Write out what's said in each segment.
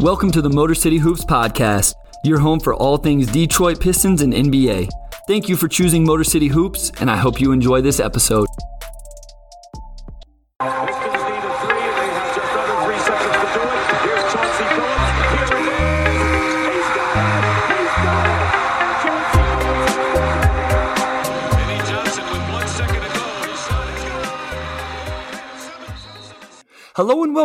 Welcome to the Motor City Hoops Podcast, your home for all things Detroit Pistons and NBA. Thank you for choosing Motor City Hoops, and I hope you enjoy this episode.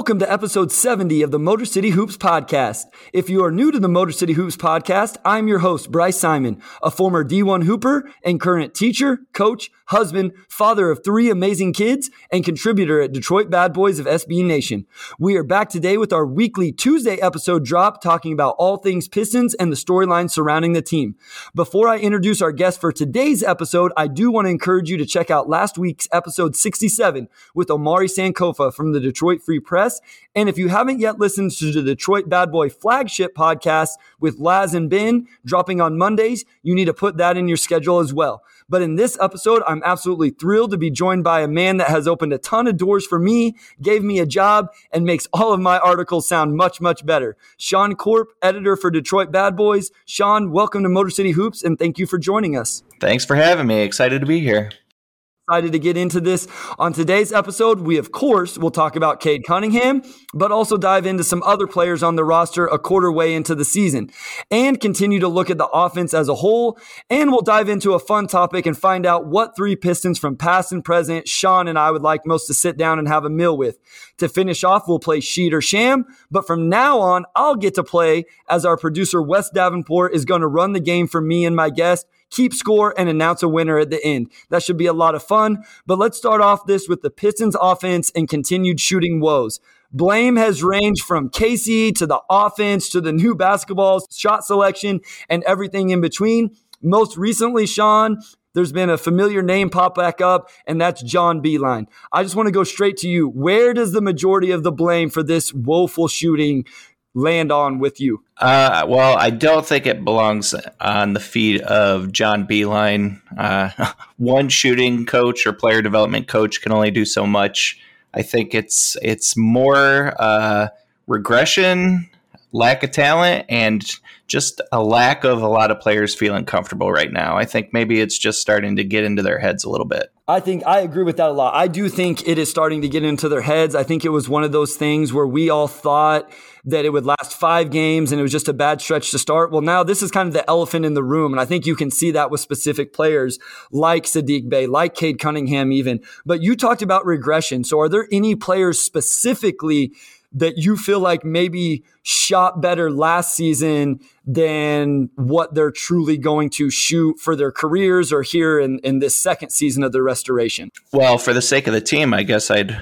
Welcome to episode 70 of the Motor City Hoops podcast. If you are new to the Motor City Hoops podcast, I'm your host, Bryce Simon, a former D1 Hooper and current teacher, coach, husband, father of three amazing kids, and contributor at Detroit Bad Boys of SB Nation. We are back today with our weekly Tuesday episode drop talking about all things Pistons and the storyline surrounding the team. Before I introduce our guest for today's episode, I do want to encourage you to check out last week's episode 67 with Omari Sankofa from the Detroit Free Press. And if you haven't yet listened to the Detroit Bad Boy flagship podcast with Laz and Ben dropping on Mondays, you need to put that in your schedule as well. But in this episode, I'm absolutely thrilled to be joined by a man that has opened a ton of doors for me, gave me a job, and makes all of my articles sound much, much better. Sean Corp, editor for Detroit Bad Boys. Sean, welcome to Motor City Hoops, and thank you for joining us. Thanks for having me. Excited to be here excited to get into this. On today's episode, we of course will talk about Cade Cunningham, but also dive into some other players on the roster a quarter way into the season and continue to look at the offense as a whole. And we'll dive into a fun topic and find out what three Pistons from past and present Sean and I would like most to sit down and have a meal with. To finish off, we'll play Sheet or Sham, but from now on, I'll get to play as our producer Wes Davenport is going to run the game for me and my guest keep score, and announce a winner at the end. That should be a lot of fun. But let's start off this with the Pistons offense and continued shooting woes. Blame has ranged from Casey to the offense to the new basketball shot selection and everything in between. Most recently, Sean, there's been a familiar name pop back up, and that's John Beilein. I just want to go straight to you. Where does the majority of the blame for this woeful shooting land on with you? Uh, well, I don't think it belongs on the feet of John Beilein. Uh, one shooting coach or player development coach can only do so much. I think it's it's more uh, regression, lack of talent, and just a lack of a lot of players feeling comfortable right now. I think maybe it's just starting to get into their heads a little bit. I think I agree with that a lot. I do think it is starting to get into their heads. I think it was one of those things where we all thought that it would last five games and it was just a bad stretch to start. Well, now this is kind of the elephant in the room. And I think you can see that with specific players like Saddiq Bey, like Cade Cunningham, even. But you talked about regression. So are there any players specifically that you feel like maybe shot better last season than what they're truly going to shoot for their careers or here in, in this second season of their restoration? Well, for the sake of the team, I guess I'd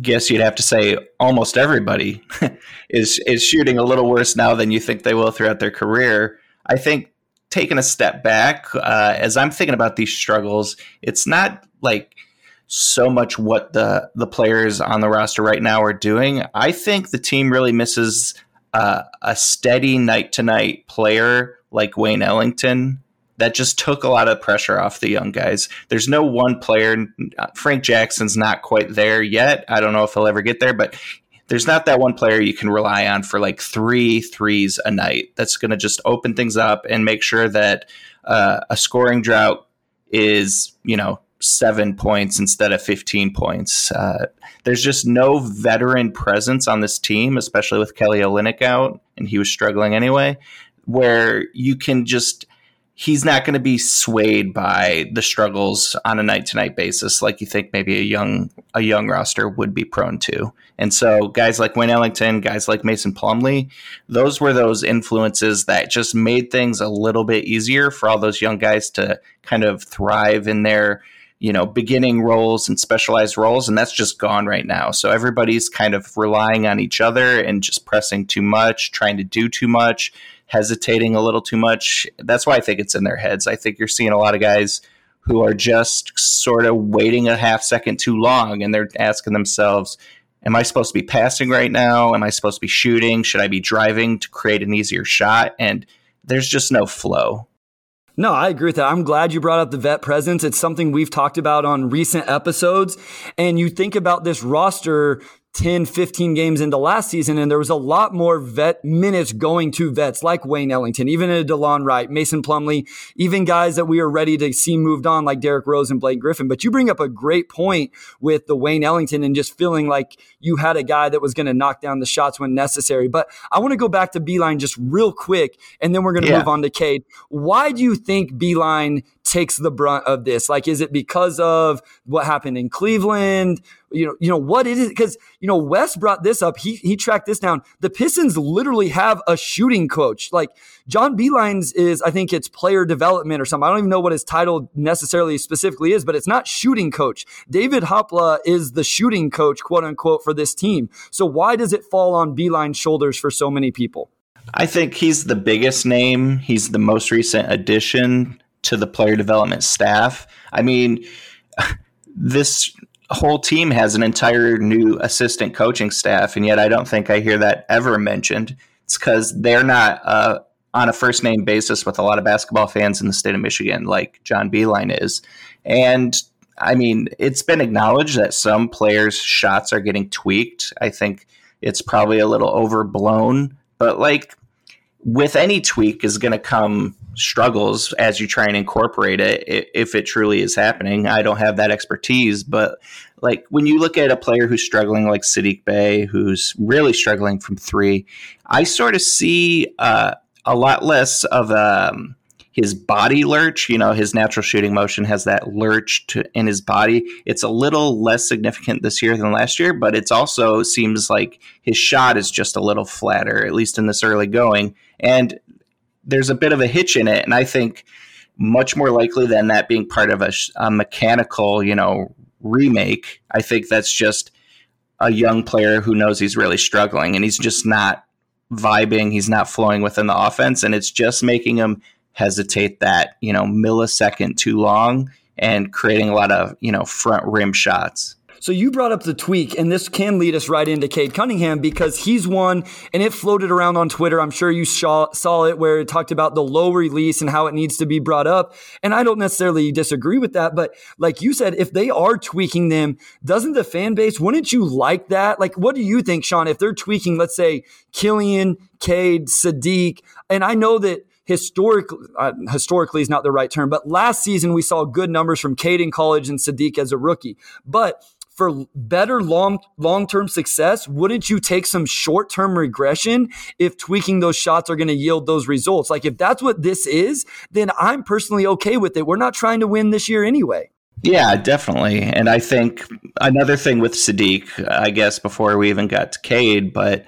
guess you'd have to say almost everybody is is shooting a little worse now than you think they will throughout their career. I think taking a step back, uh, as I'm thinking about these struggles, it's not like – so much what the the players on the roster right now are doing. I think the team really misses uh, a steady night to night player like Wayne Ellington that just took a lot of pressure off the young guys. There's no one player. Frank Jackson's not quite there yet. I don't know if he'll ever get there, but there's not that one player you can rely on for like three threes a night that's going to just open things up and make sure that uh, a scoring drought is, you know, seven points instead of 15 points. Uh, there's just no veteran presence on this team, especially with Kelly Olynyk out, and he was struggling anyway, where you can just he's not going to be swayed by the struggles on a night to night basis like you think maybe a young a young roster would be prone to. And so guys like Wayne Ellington, guys like Mason Plumlee, those were those influences that just made things a little bit easier for all those young guys to kind of thrive in their you know, beginning roles and specialized roles, and that's just gone right now. So everybody's kind of relying on each other and just pressing too much, trying to do too much, hesitating a little too much. That's why I think it's in their heads. I think you're seeing a lot of guys who are just sort of waiting a half second too long and they're asking themselves, Am I supposed to be passing right now? Am I supposed to be shooting? Should I be driving to create an easier shot? And there's just no flow. No, I agree with that. I'm glad you brought up the vet presence. It's something we've talked about on recent episodes. And you think about this roster 10, 15 games into last season, and there was a lot more vet minutes going to vets like Wayne Ellington, even a Delon Wright, Mason Plumlee, even guys that we are ready to see moved on like Derrick Rose and Blake Griffin. But you bring up a great point with the Wayne Ellington and just feeling like you had a guy that was going to knock down the shots when necessary. But I want to go back to Beilein just real quick, and then we're going to yeah. move on to Cade. Why do you think Beilein takes the brunt of this? Like, is it because of what happened in Cleveland? You know, you know what it is because you know Wes brought this up. He he tracked this down. The Pistons literally have a shooting coach. Like John Beilein's is, I think it's player development or something. I don't even know what his title necessarily specifically is, but it's not shooting coach. David Hopla is the shooting coach, quote unquote, for this team. So why does it fall on Beilein's shoulders for so many people? I think he's the biggest name. He's the most recent addition to the player development staff. I mean, this whole team has an entire new assistant coaching staff, and yet I don't think I hear that ever mentioned. It's because they're not uh, on a first name basis with a lot of basketball fans in the state of Michigan, like John Beilein is. And I mean, it's been acknowledged that some players' shots are getting tweaked. I think it's probably a little overblown, but like with any tweak is going to come struggles as you try and incorporate it if it truly is happening. I don't have that expertise, but like when you look at a player who's struggling like Saddiq Bey, who's really struggling from three, I sort of see uh, a lot less of um, his body lurch. You know, his natural shooting motion has that lurch to, in his body. It's a little less significant this year than last year, but it's also seems like his shot is just a little flatter, at least in this early going. And there's a bit of a hitch in it, and I think much more likely than that being part of a, a mechanical, you know, remake. I think that's just a young player who knows he's really struggling, and he's just not vibing. He's not flowing within the offense, and it's just making him hesitate that you know millisecond too long and creating a lot of you know front rim shots. So you brought up the tweak, and this can lead us right into Cade Cunningham because he's one, and it floated around on Twitter. I'm sure you saw, saw it where it talked about the low release and how it needs to be brought up. And I don't necessarily disagree with that, but like you said, if they are tweaking them, doesn't the fan base, wouldn't you like that? Like, what do you think, Sean, if they're tweaking, let's say, Killian, Cade, Saddiq, and I know that historically, uh, historically is not the right term, but last season we saw good numbers from Cade in college and Saddiq as a rookie. But for better long long term success, wouldn't you take some short term regression if tweaking those shots are going to yield those results? Like if that's what this is, then I'm personally okay with it. We're not trying to win this year anyway. Yeah, definitely. And I think another thing with Saddiq, I guess before we even got to Cade, but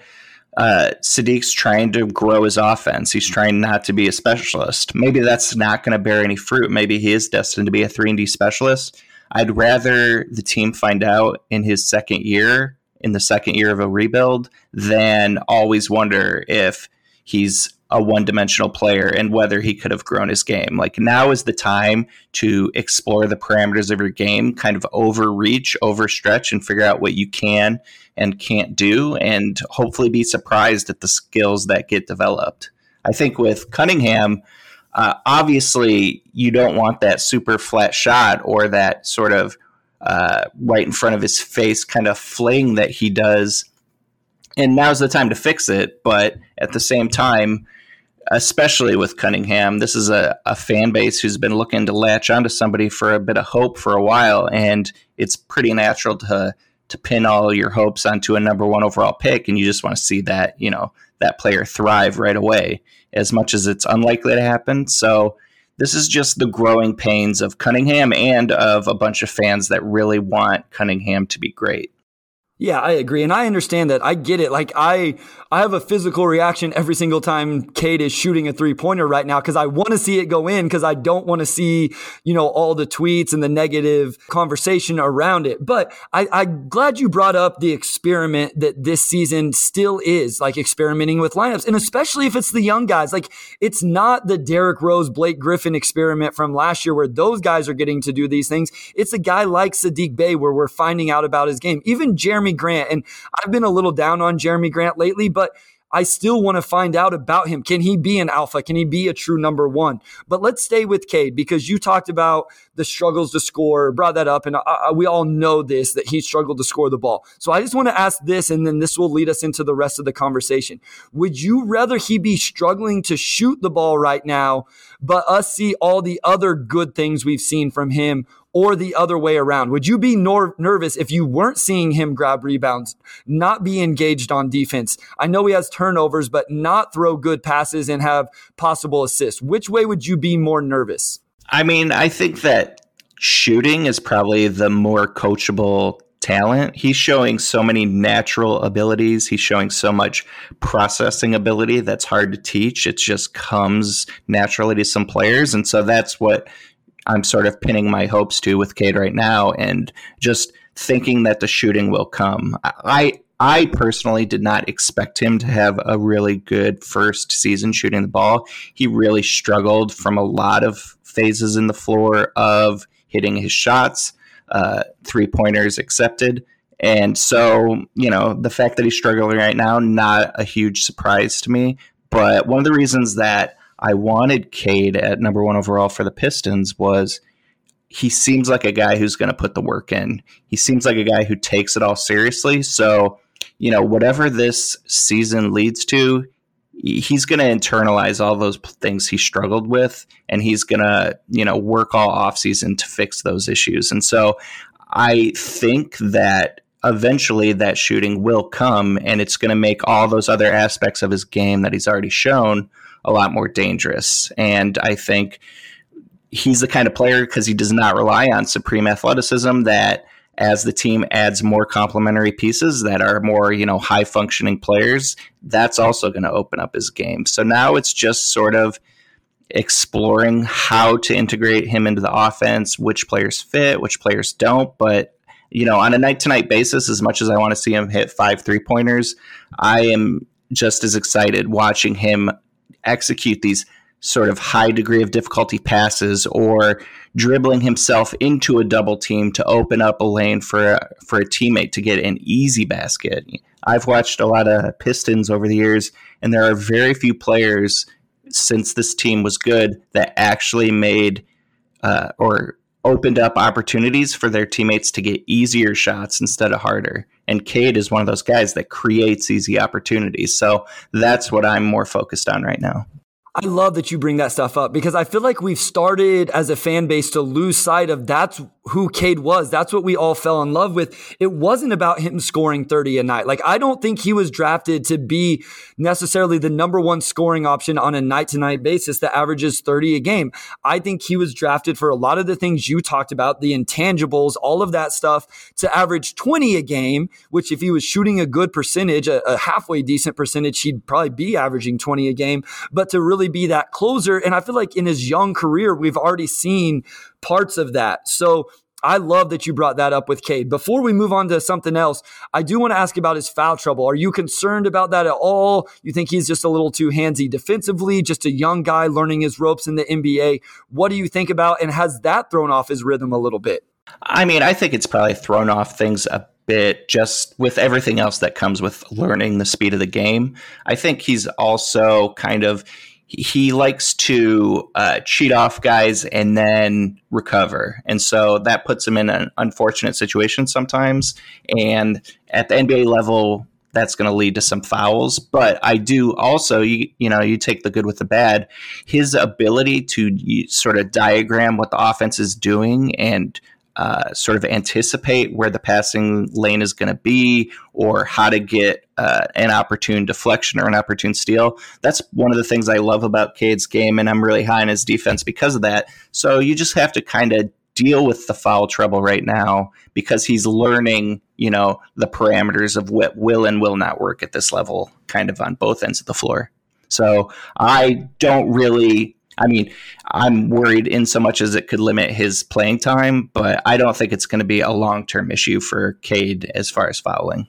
uh, Saddiq's trying to grow his offense. He's trying not to be a specialist. Maybe that's not going to bear any fruit. Maybe he is destined to be a three and D specialist. I'd rather the team find out in his second year, in the second year of a rebuild, than always wonder if he's a one dimensional player and whether he could have grown his game. Like now is the time to explore the parameters of your game, kind of overreach, overstretch, and figure out what you can and can't do, and hopefully be surprised at the skills that get developed. I think with Cunningham, uh, obviously, you don't want that super flat shot or that sort of uh, right in front of his face kind of fling that he does. And now's the time to fix it. But at the same time, especially with Cunningham, this is a, a fan base who's been looking to latch onto somebody for a bit of hope for a while. And it's pretty natural to to pin all your hopes onto a number one overall pick, and you just want to see that you know that player thrive right away as much as it's unlikely to happen. So this is just the growing pains of Cunningham and of a bunch of fans that really want Cunningham to be great. Yeah, I agree. And I understand that. I get it. Like I I have a physical reaction every single time Cade is shooting a three-pointer right now because I want to see it go in because I don't want to see, you know, all the tweets and the negative conversation around it. But I, I'm glad you brought up the experiment that this season still is, like experimenting with lineups. And especially if it's the young guys. Like it's not the Derrick Rose, Blake Griffin experiment from last year where those guys are getting to do these things. It's a guy like Saddiq Bey where we're finding out about his game. Even Grant, and I've been a little down on Jerami Grant lately, but I still want to find out about him. Can he be an alpha? Can he be a true number one? But let's stay with Cade because you talked about the struggles to score, brought that up, and uh, uh, we all know this that he struggled to score the ball. So I just want to ask this, and then this will lead us into the rest of the conversation. Would you rather he be struggling to shoot the ball right now, but us see all the other good things we've seen from him? Or the other way around? Would you be nor- nervous if you weren't seeing him grab rebounds, not be engaged on defense? I know he has turnovers, but not throw good passes and have possible assists. Which way would you be more nervous? I mean, I think that shooting is probably the more coachable talent. He's showing so many natural abilities. He's showing so much processing ability that's hard to teach. It just comes naturally to some players. And so that's what I'm sort of pinning my hopes to with Cade right now and just thinking that the shooting will come. I I personally did not expect him to have a really good first season shooting the ball. He really struggled from a lot of phases in the floor of hitting his shots, uh, three pointers accepted. And so, you know, the fact that he's struggling right now, not a huge surprise to me. But one of the reasons that I wanted Cade at number one overall for the Pistons was he seems like a guy who's going to put the work in. He seems like a guy who takes it all seriously. So, you know, whatever this season leads to, he's going to internalize all those things he struggled with and he's going to you know work all offseason to fix those issues and so i think that eventually that shooting will come and it's going to make all those other aspects of his game that he's already shown a lot more dangerous and i think he's the kind of player because he does not rely on supreme athleticism that as the team adds more complementary pieces that are more, you know, high functioning players, that's also going to open up his game. So now it's just sort of exploring how to integrate him into the offense, which players fit, which players don't. But, you know, on a night to night basis, as much as I want to see him hit five three pointers, I am just as excited watching him execute these sort of high degree of difficulty passes or dribbling himself into a double team to open up a lane for a, for a teammate to get an easy basket. I've watched a lot of Pistons over the years, and there are very few players since this team was good that actually made uh, or opened up opportunities for their teammates to get easier shots instead of harder. And Cade is one of those guys that creates easy opportunities. So that's what I'm more focused on right now. I love that you bring that stuff up because I feel like we've started as a fan base to lose sight of that's who Cade was. That's what we all fell in love with. It wasn't about him scoring 30 a night. Like, I don't think he was drafted to be necessarily the number one scoring option on a night to night basis that averages 30 a game. I think he was drafted for a lot of the things you talked about, the intangibles, all of that stuff to average 20 a game, which if he was shooting a good percentage, a, a halfway decent percentage, he'd probably be averaging 20 a game, but to really be that closer. And I feel like in his young career, we've already seen parts of that. So I love that you brought that up with Cade. Before we move on to something else, I do want to ask about his foul trouble. Are you concerned about that at all? You think he's just a little too handsy defensively, just a young guy learning his ropes in the NBA? What do you think about, and has that thrown off his rhythm a little bit? I mean, I think it's probably thrown off things a bit just with everything else that comes with learning the speed of the game. I think he's also kind of he likes to uh, cheat off guys and then recover. And so that puts him in an unfortunate situation sometimes. And at the NBA level, that's going to lead to some fouls. But I do also, you, you know, you take the good with the bad. His ability to sort of diagram what the offense is doing and uh, sort of anticipate where the passing lane is going to be or how to get uh, an opportune deflection or an opportune steal. That's one of the things I love about Cade's game, and I'm really high on his defense because of that. So you just have to kind of deal with the foul trouble right now because he's learning, you know, the parameters of what will and will not work at this level, kind of on both ends of the floor. So I don't really I mean, I'm worried in so much as it could limit his playing time, but I don't think it's going to be a long term issue for Cade as far as fouling.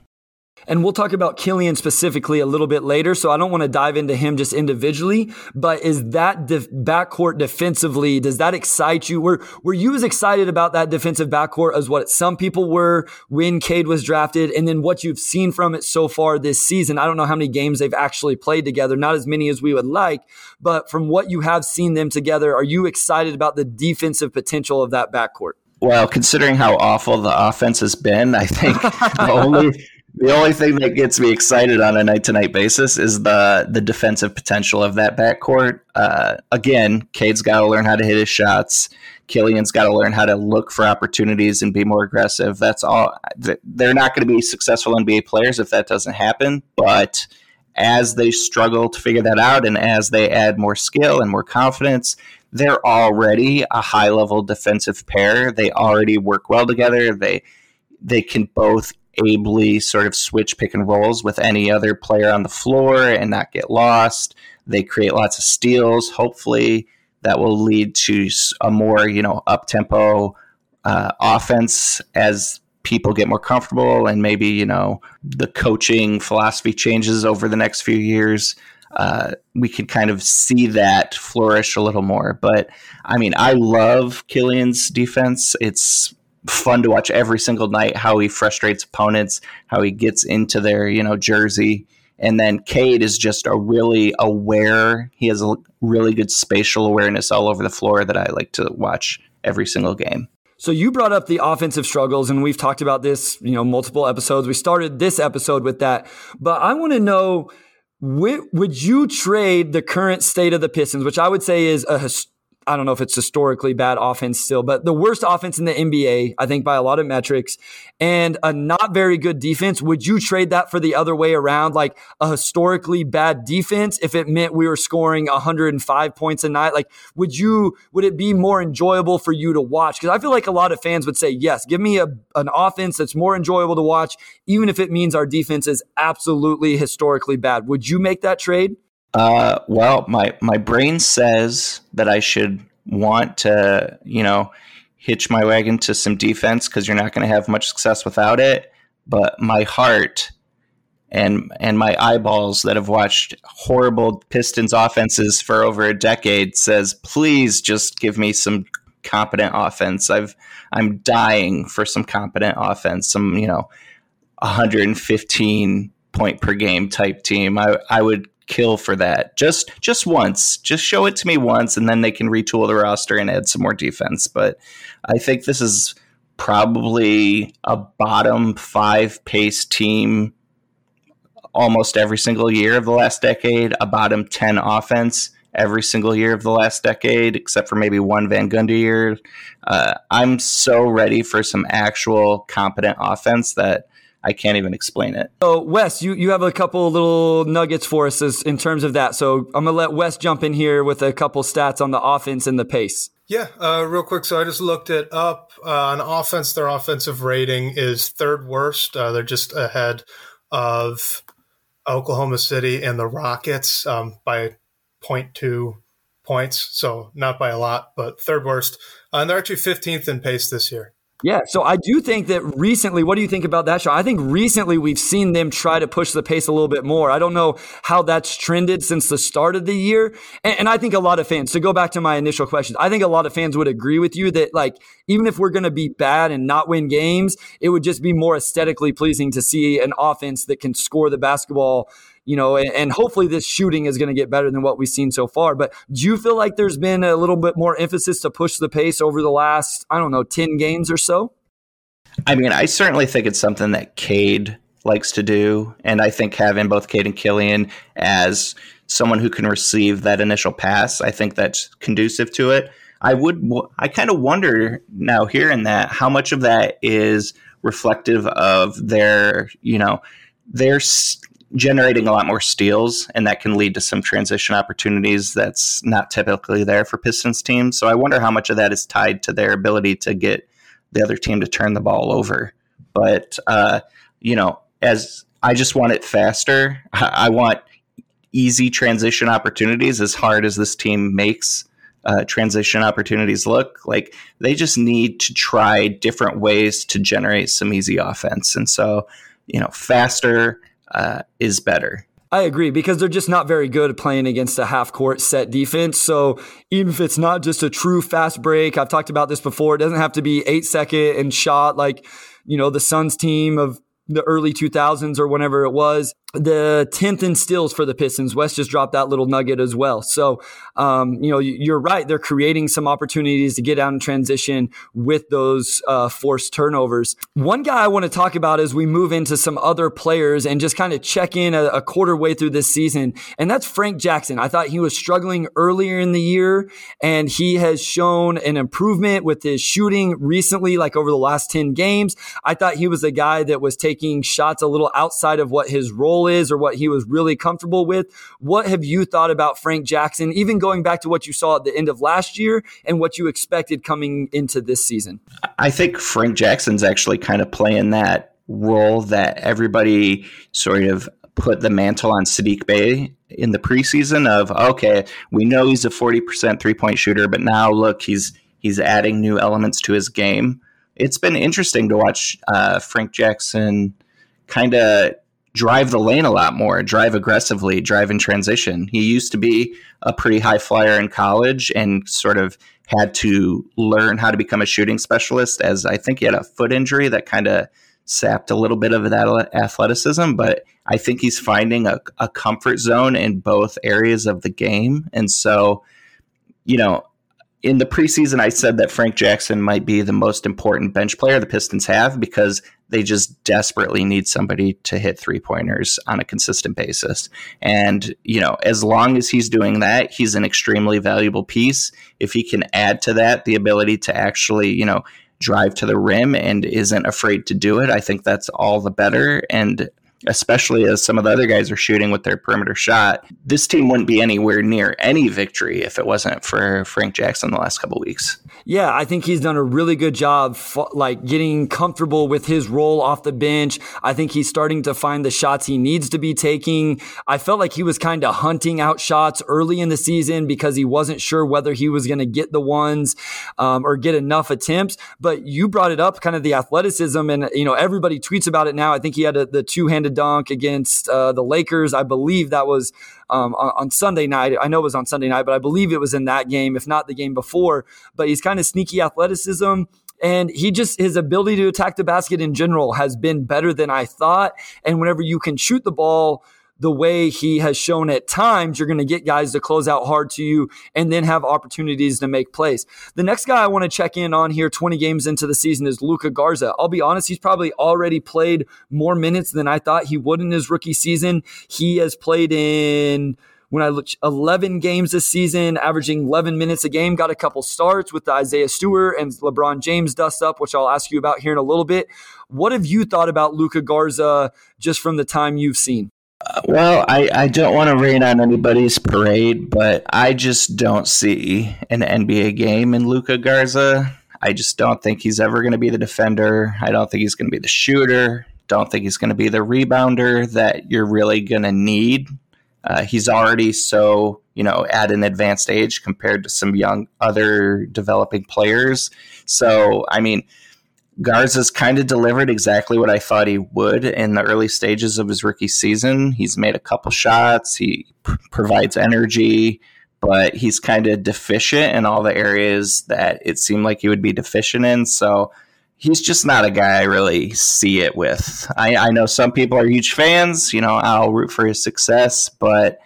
And we'll talk about Killian specifically a little bit later. So I don't want to dive into him just individually, but is that def- backcourt defensively, does that excite you? Were, were you as excited about that defensive backcourt as what some people were when Cade was drafted? And then what you've seen from it so far this season? I don't know how many games they've actually played together, not as many as we would like, but from what you have seen them together, are you excited about the defensive potential of that backcourt? Well, considering how awful the offense has been, I think the only the only thing that gets me excited on a night to night basis is the the defensive potential of that backcourt. Uh, again, Cade's got to learn how to hit his shots. Killian's got to learn how to look for opportunities and be more aggressive. That's all. They're not going to be successful NBA players if that doesn't happen. But as they struggle to figure that out, and as they add more skill and more confidence, they're already a high level defensive pair. They already work well together. They they can both ably sort of switch pick and rolls with any other player on the floor and not get lost. They create lots of steals. Hopefully, that will lead to a more you know up tempo uh, offense as people get more comfortable and maybe you know the coaching philosophy changes over the next few years uh, we could kind of see that flourish a little more. But I mean, I love Killian's defense. It's fun to watch every single night how he frustrates opponents, how he gets into their, you know, jersey. And then Cade is just a really aware, he has a really good spatial awareness all over the floor that I like to watch every single game. So you brought up the offensive struggles, and we've talked about this, you know, multiple episodes. We started this episode with that, but I want to know would you trade the current state of the Pistons, which I would say is a I don't know if it's historically bad offense still, but the worst offense in the NBA, I think by a lot of metrics, and a not very good defense. Would you trade that for the other way around, like a historically bad defense, if it meant we were scoring 105 points a night? Like, would you? Would it be more enjoyable for you to watch? Because I feel like a lot of fans would say, yes, give me a, an offense that's more enjoyable to watch, even if it means our defense is absolutely historically bad. Would you make that trade? Uh, well, my my brain says that I should want to, you know, hitch my wagon to some defense because you're not going to have much success without it. But my heart and and my eyeballs that have watched horrible Pistons offenses for over a decade says, please just give me some competent offense. I've I'm dying for some competent offense. Some you know, 115 point per game type team. I I would kill for that. Just just once. Just show it to me once and then they can retool the roster and add some more defense. But I think this is probably a bottom 5 pace team almost every single year of the last decade, a bottom 10 offense every single year of the last decade, except for maybe one Van Gundy year. Uh, I'm so ready for some actual competent offense that I can't even explain it. So, Wes, you, you have a couple little nuggets for us as, in terms of that. So, I'm going to let Wes jump in here with a couple stats on the offense and the pace. Yeah, uh, real quick. So, I just looked it up. Uh, on offense, their offensive rating is third worst. Uh, they're just ahead of Oklahoma City and the Rockets um, by 0.2 points. So, not by a lot, but third worst. Uh, and they're actually 15th in pace this year. Yeah, so I do think that recently, what do you think about that show? I think recently we've seen them try to push the pace a little bit more. I don't know how that's trended since the start of the year. And, and I think a lot of fans, to go back to my initial questions, I think a lot of fans would agree with you that, like, even if we're going to be bad and not win games, it would just be more aesthetically pleasing to see an offense that can score the basketball you know, and, and hopefully this shooting is going to get better than what we've seen so far. But do you feel like there's been a little bit more emphasis to push the pace over the last, I don't know, 10 games or so? I mean, I certainly think it's something that Cade likes to do. And I think having both Cade and Killian as someone who can receive that initial pass, I think that's conducive to it. I would, I kind of wonder now hearing that how much of that is reflective of their, you know, their generating a lot more steals, and that can lead to some transition opportunities that's not typically there for Pistons teams. So I wonder how much of that is tied to their ability to get the other team to turn the ball over. But uh, you know, as I just want it faster, I want easy transition opportunities. As hard as this team makes uh, transition opportunities look, like they just need to try different ways to generate some easy offense. And so you know, faster uh, is better. I agree because they're just not very good playing against a half court set defense. So even if it's not just a true fast break, I've talked about this before, it doesn't have to be eight second and shot like, you know, the Suns team of the early 2000s or whenever it was the 10th in steals for the Pistons. Wes just dropped that little nugget as well. So, um, you know, you're right. They're creating some opportunities to get out and transition with those uh, forced turnovers. One guy I want to talk about as we move into some other players and just kind of check in a, a quarter way through this season, and that's Frank Jackson. I thought he was struggling earlier in the year, and he has shown an improvement with his shooting recently, like over the last 10 games. I thought he was a guy that was taking shots a little outside of what his role is or what he was really comfortable with. What have you thought about Frank Jackson, even going back to what you saw at the end of last year and what you expected coming into this season? I think Frank Jackson's actually kind of playing that role that everybody sort of put the mantle on Saddiq Bey in the preseason of okay, we know he's a 40% three-point shooter, but now look, he's he's adding new elements to his game. It's been interesting to watch uh, Frank Jackson kind of drive the lane a lot more, drive aggressively, drive in transition. He used to be a pretty high flyer in college and sort of had to learn how to become a shooting specialist as I think he had a foot injury that kind of sapped a little bit of that athleticism, but I think he's finding a, a comfort zone in both areas of the game. And so, you know, in the preseason, I said that Frank Jackson might be the most important bench player the Pistons have because they just desperately need somebody to hit three pointers on a consistent basis. And, you know, as long as he's doing that, he's an extremely valuable piece. If he can add to that the ability to actually, you know, drive to the rim and isn't afraid to do it, I think that's all the better. And especially as some of the other guys are shooting with their perimeter shot. This team wouldn't be anywhere near any victory if it wasn't for Frank Jackson the last couple weeks. Yeah, I think he's done a really good job, like getting comfortable with his role off the bench. I think he's starting to find the shots he needs to be taking. I felt like he was kind of hunting out shots early in the season because he wasn't sure whether he was going to get the ones um, or get enough attempts. But you brought it up, kind of the athleticism, and you know everybody tweets about it now. I think he had a, the two handed dunk against uh, the Lakers. I believe that was um, on, on, Sunday night. I know it was on Sunday night, but I believe it was in that game, if not the game before. But he's kind of sneaky athleticism. And he just, his ability to attack the basket in general has been better than I thought. And whenever you can shoot the ball, the way he has shown at times, you're going to get guys to close out hard to you and then have opportunities to make plays. The next guy I want to check in on here 20 games into the season is Luka Garza. I'll be honest, he's probably already played more minutes than I thought he would in his rookie season. He has played in when I look 11 games this season, averaging 11 minutes a game, got a couple starts with the Isaiah Stewart and LeBron James dust up, which I'll ask you about here in a little bit. What have you thought about Luka Garza just from the time you've seen? Well, I, I don't want to rain on anybody's parade, but I just don't see an NBA game in Luka Garza. I just don't think he's ever going to be the defender. I don't think he's going to be the shooter. Don't think he's going to be the rebounder that you're really going to need. Uh, he's already so you know at an advanced age compared to some young other developing players. So I mean Garza's kind of delivered exactly what I thought he would in the early stages of his rookie season. He's made a couple shots, he provides energy, but he's kind of deficient in all the areas that it seemed like he would be deficient in. So he's just not a guy I really see it with. I, I know some people are huge fans, you know, I'll root for his success, but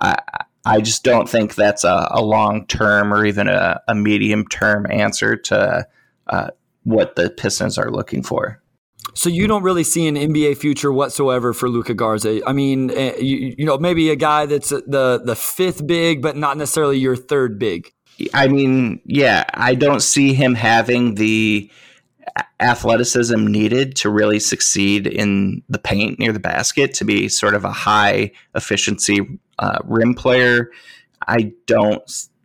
I, I just don't think that's a, a long term or even a, a medium term answer to. Uh, what the Pistons are looking for. So you don't really see an NBA future whatsoever for Luka Garza. I mean, eh, you, you know, maybe a guy that's the the fifth big, but not necessarily your third big. I mean, yeah, I don't see him having the athleticism needed to really succeed in the paint near the basket to be sort of a high efficiency uh, rim player. I don't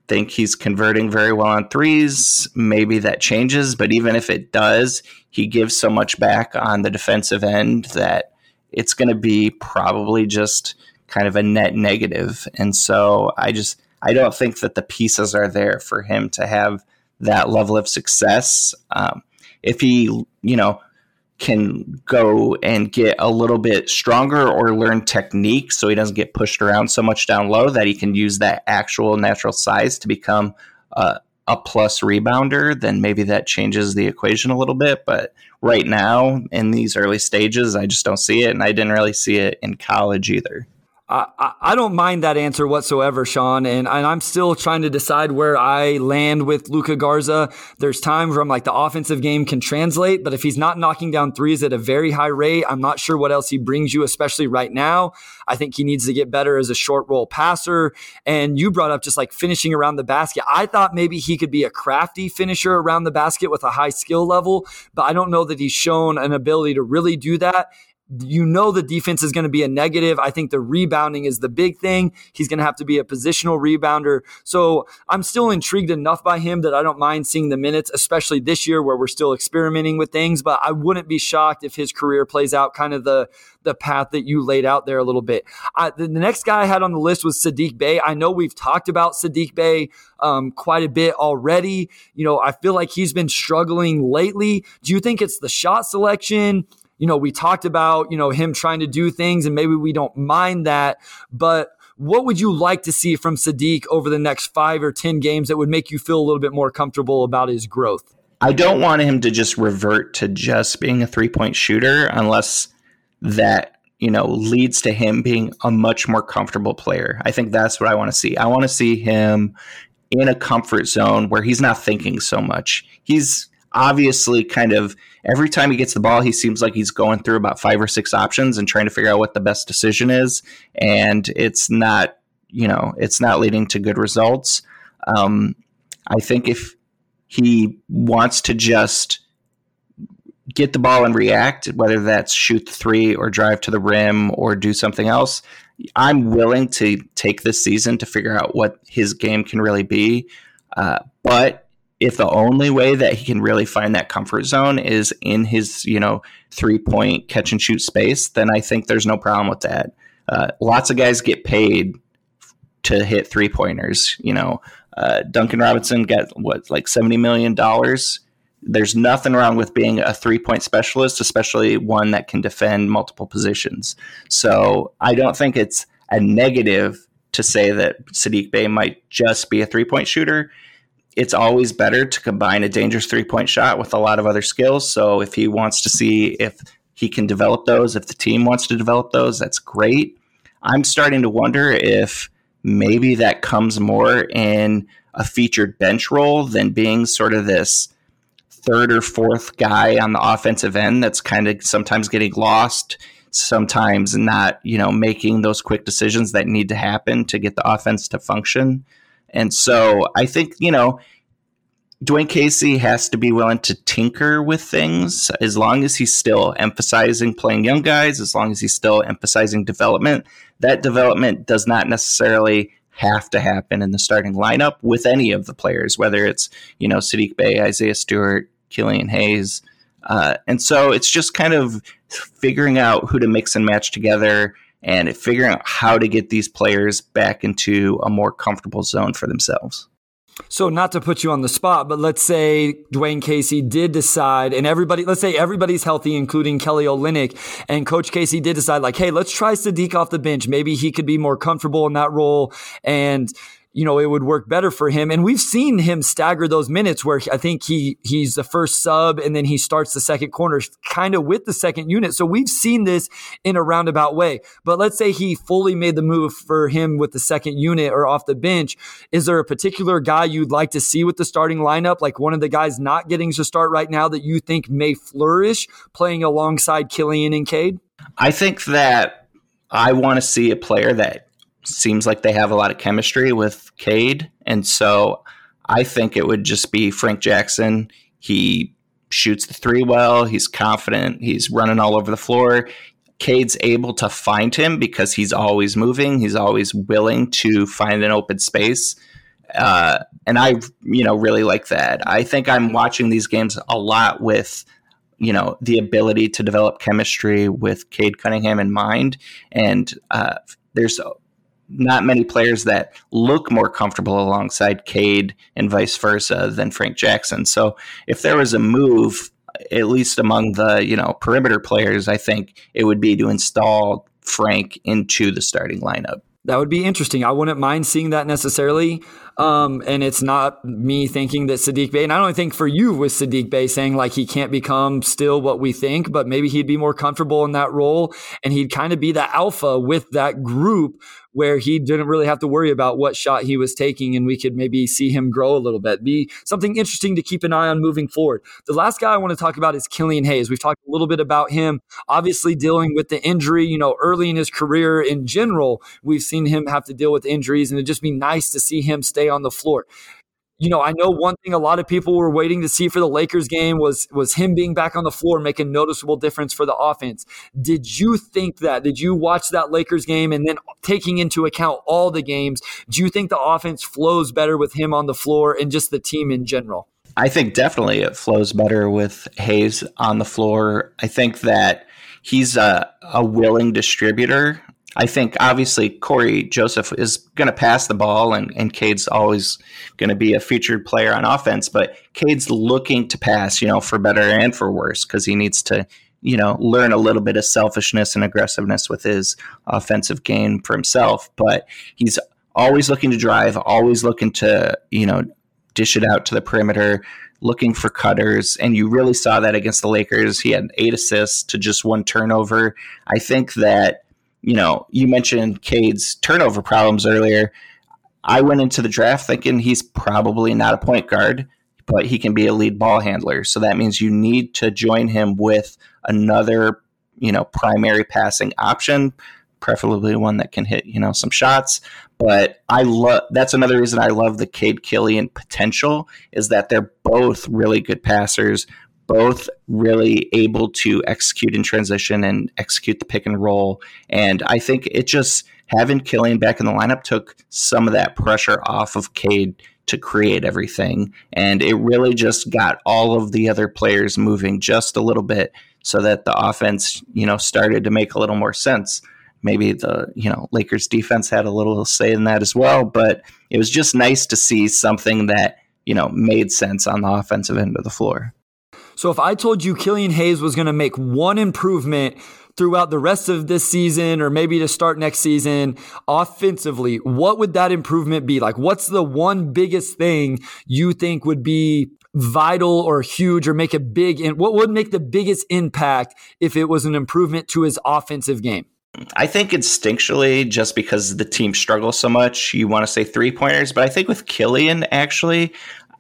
think he's converting very well on threes. Maybe that changes, but even if it does, he gives so much back on the defensive end that it's going to be probably just kind of a net negative. And so I just I don't think that the pieces are there for him to have that level of success. Um, if he, you know, can go and get a little bit stronger or learn technique so he doesn't get pushed around so much down low that he can use that actual natural size to become a, a plus rebounder, then maybe that changes the equation a little bit. But right now, in these early stages, I just don't see it. And I didn't really see it in college either. I, I don't mind that answer whatsoever, Sean. And, and I'm still trying to decide where I land with Luka Garza. There's times where I'm like, the offensive game can translate, but if he's not knocking down threes at a very high rate, I'm not sure what else he brings you, especially right now. I think he needs to get better as a short roll passer. And you brought up just like finishing around the basket. I thought maybe he could be a crafty finisher around the basket with a high skill level, but I don't know that he's shown an ability to really do that you know the defense is going to be a negative. I think the rebounding is the big thing. He's going to have to be a positional rebounder. So I'm still intrigued enough by him that I don't mind seeing the minutes, especially this year where we're still experimenting with things. But I wouldn't be shocked if his career plays out kind of the the path that you laid out there a little bit. I, the, the, next guy I had on the list was Saddiq Bey. I know we've talked about Saddiq Bey um, quite a bit already. You know, I feel like he's been struggling lately. Do you think it's the shot selection? You know, we talked about, you know, him trying to do things and maybe we don't mind that, but what would you like to see from Saddiq over the next five or 10 games that would make you feel a little bit more comfortable about his growth? I don't want him to just revert to just being a three point shooter unless that, you know, leads to him being a much more comfortable player. I think that's what I want to see. I want to see him in a comfort zone where he's not thinking so much. He's obviously kind of every time he gets the ball, he seems like he's going through about five or six options and trying to figure out what the best decision is. And it's not, you know, it's not leading to good results. Um, I think if he wants to just get the ball and react, whether that's shoot the three or drive to the rim or do something else, I'm willing to take this season to figure out what his game can really be. Uh, but if the only way that he can really find that comfort zone is in his, you know, three point catch and shoot space, then I think there's no problem with that. Uh, lots of guys get paid to hit three pointers. You know, uh, Duncan Robinson got what, like $70 million. There's nothing wrong with being a three point specialist, especially one that can defend multiple positions. So I don't think it's a negative to say that Saddiq Bey might just be a three point shooter it's always better to combine a dangerous three point shot with a lot of other skills. So if he wants to see if he can develop those, if the team wants to develop those, that's great. I'm starting to wonder if maybe that comes more in a featured bench role than being sort of this third or fourth guy on the offensive end that's kind of sometimes getting lost, sometimes not, you know, making those quick decisions that need to happen to get the offense to function. And so I think, you know, Dwayne Casey has to be willing to tinker with things as long as he's still emphasizing playing young guys, as long as he's still emphasizing development. That development does not necessarily have to happen in the starting lineup with any of the players, whether it's, you know, Saddiq Bey, Isaiah Stewart, Killian Hayes. Uh, and so it's just kind of figuring out who to mix and match together and figuring out how to get these players back into a more comfortable zone for themselves. So, not to put you on the spot, but let's say Dwayne Casey did decide, and everybody, let's say everybody's healthy, including Kelly Olynyk, and Coach Casey did decide, like, hey, let's try Saddiq off the bench. Maybe he could be more comfortable in that role. And you know, it would work better for him. And we've seen him stagger those minutes where I think he he's the first sub and then he starts the second corner kind of with the second unit. So we've seen this in a roundabout way. But let's say he fully made the move for him with the second unit or off the bench. Is there a particular guy you'd like to see with the starting lineup? Like one of the guys not getting to start right now that you think may flourish playing alongside Killian and Cade? I think that I want to see a player that seems like they have a lot of chemistry with Cade. And so I think it would just be Frank Jackson. He shoots the three well, he's confident, he's running all over the floor. Cade's able to find him because he's always moving, he's always willing to find an open space. Uh, and I, you know, really like that. I think I'm watching these games a lot with, you know, the ability to develop chemistry with Cade Cunningham in mind. And uh, there's not many players that look more comfortable alongside Cade and vice versa than Frank Jackson. So if there was a move at least among the you know perimeter players, I think it would be to install Frank into the starting lineup. That would be interesting. I wouldn't mind seeing that necessarily. Um, and it's not me thinking that Saddiq Bey, and I don't think for you with Saddiq Bey saying like he can't become still what we think, but maybe he'd be more comfortable in that role and he'd kind of be the alpha with that group where he didn't really have to worry about what shot he was taking and we could maybe see him grow a little bit. Be something interesting to keep an eye on moving forward. The last guy I want to talk about is Killian Hayes. We've talked a little bit about him, obviously dealing with the injury, you know, early in his career in general, we've seen him have to deal with injuries and it'd just be nice to see him stay on the floor you know, I know one thing a lot of people were waiting to see for the Lakers game was was him being back on the floor, making noticeable difference for the offense. Did you think that? Did you watch that Lakers game and then taking into account all the games, do you think the offense flows better with him on the floor and just the team in general? I think definitely it flows better with Hayes on the floor. I think that he's a, a willing distributor I think obviously Cory Joseph is going to pass the ball, and, and Cade's always going to be a featured player on offense. But Cade's looking to pass, you know, for better and for worse, because he needs to, you know, learn a little bit of selfishness and aggressiveness with his offensive game for himself. But he's always looking to drive, always looking to, you know, dish it out to the perimeter, looking for cutters. And you really saw that against the Lakers. He had eight assists to just one turnover. I think that you know, you mentioned Cade's turnover problems earlier. I went into the draft thinking he's probably not a point guard, but he can be a lead ball handler. So that means you need to join him with another, you know, primary passing option, preferably one that can hit, you know, some shots. But I love that's another reason I love the Cade Killian potential is that they're both really good passers both really able to execute in transition and execute the pick and roll. And I think it just having Killian back in the lineup took some of that pressure off of Cade to create everything. And it really just got all of the other players moving just a little bit so that the offense, you know, started to make a little more sense. Maybe the, you know, Lakers defense had a little say in that as well, but it was just nice to see something that, you know, made sense on the offensive end of the floor. So if I told you Killian Hayes was going to make one improvement throughout the rest of this season or maybe to start next season offensively, what would that improvement be? Like, what's the one biggest thing you think would be vital or huge or make a big, and what would make the biggest impact if it was an improvement to his offensive game? I think instinctually, just because the team struggles so much, you want to say three pointers. But I think with Killian, actually,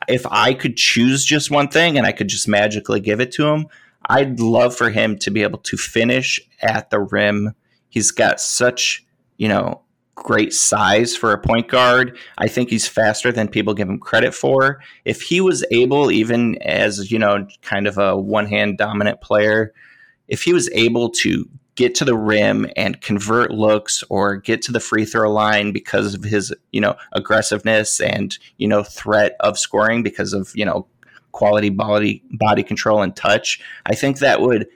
if I could choose just one thing and I could just magically give it to him, I'd love for him to be able to finish at the rim. He's got such, you know, great size for a point guard. I think he's faster than people give him credit for. If he was able, even as, you know, kind of a one hand dominant player, if he was able to get to the rim and convert looks or get to the free throw line because of his, you know, aggressiveness and, you know, threat of scoring because of, you know, quality body body control and touch. I think that would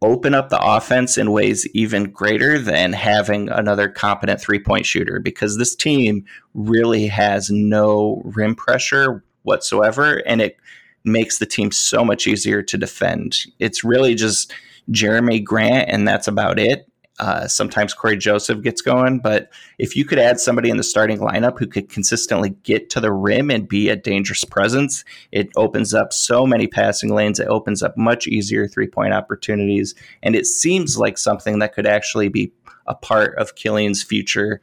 open up the offense in ways even greater than having another competent three-point shooter because this team really has no rim pressure whatsoever and it makes the team so much easier to defend. It's really just Jerami Grant, and that's about it. Uh, sometimes Cory Joseph gets going, but if you could add somebody in the starting lineup who could consistently get to the rim and be a dangerous presence, it opens up so many passing lanes. It opens up much easier three point opportunities. And it seems like something that could actually be a part of Killian's future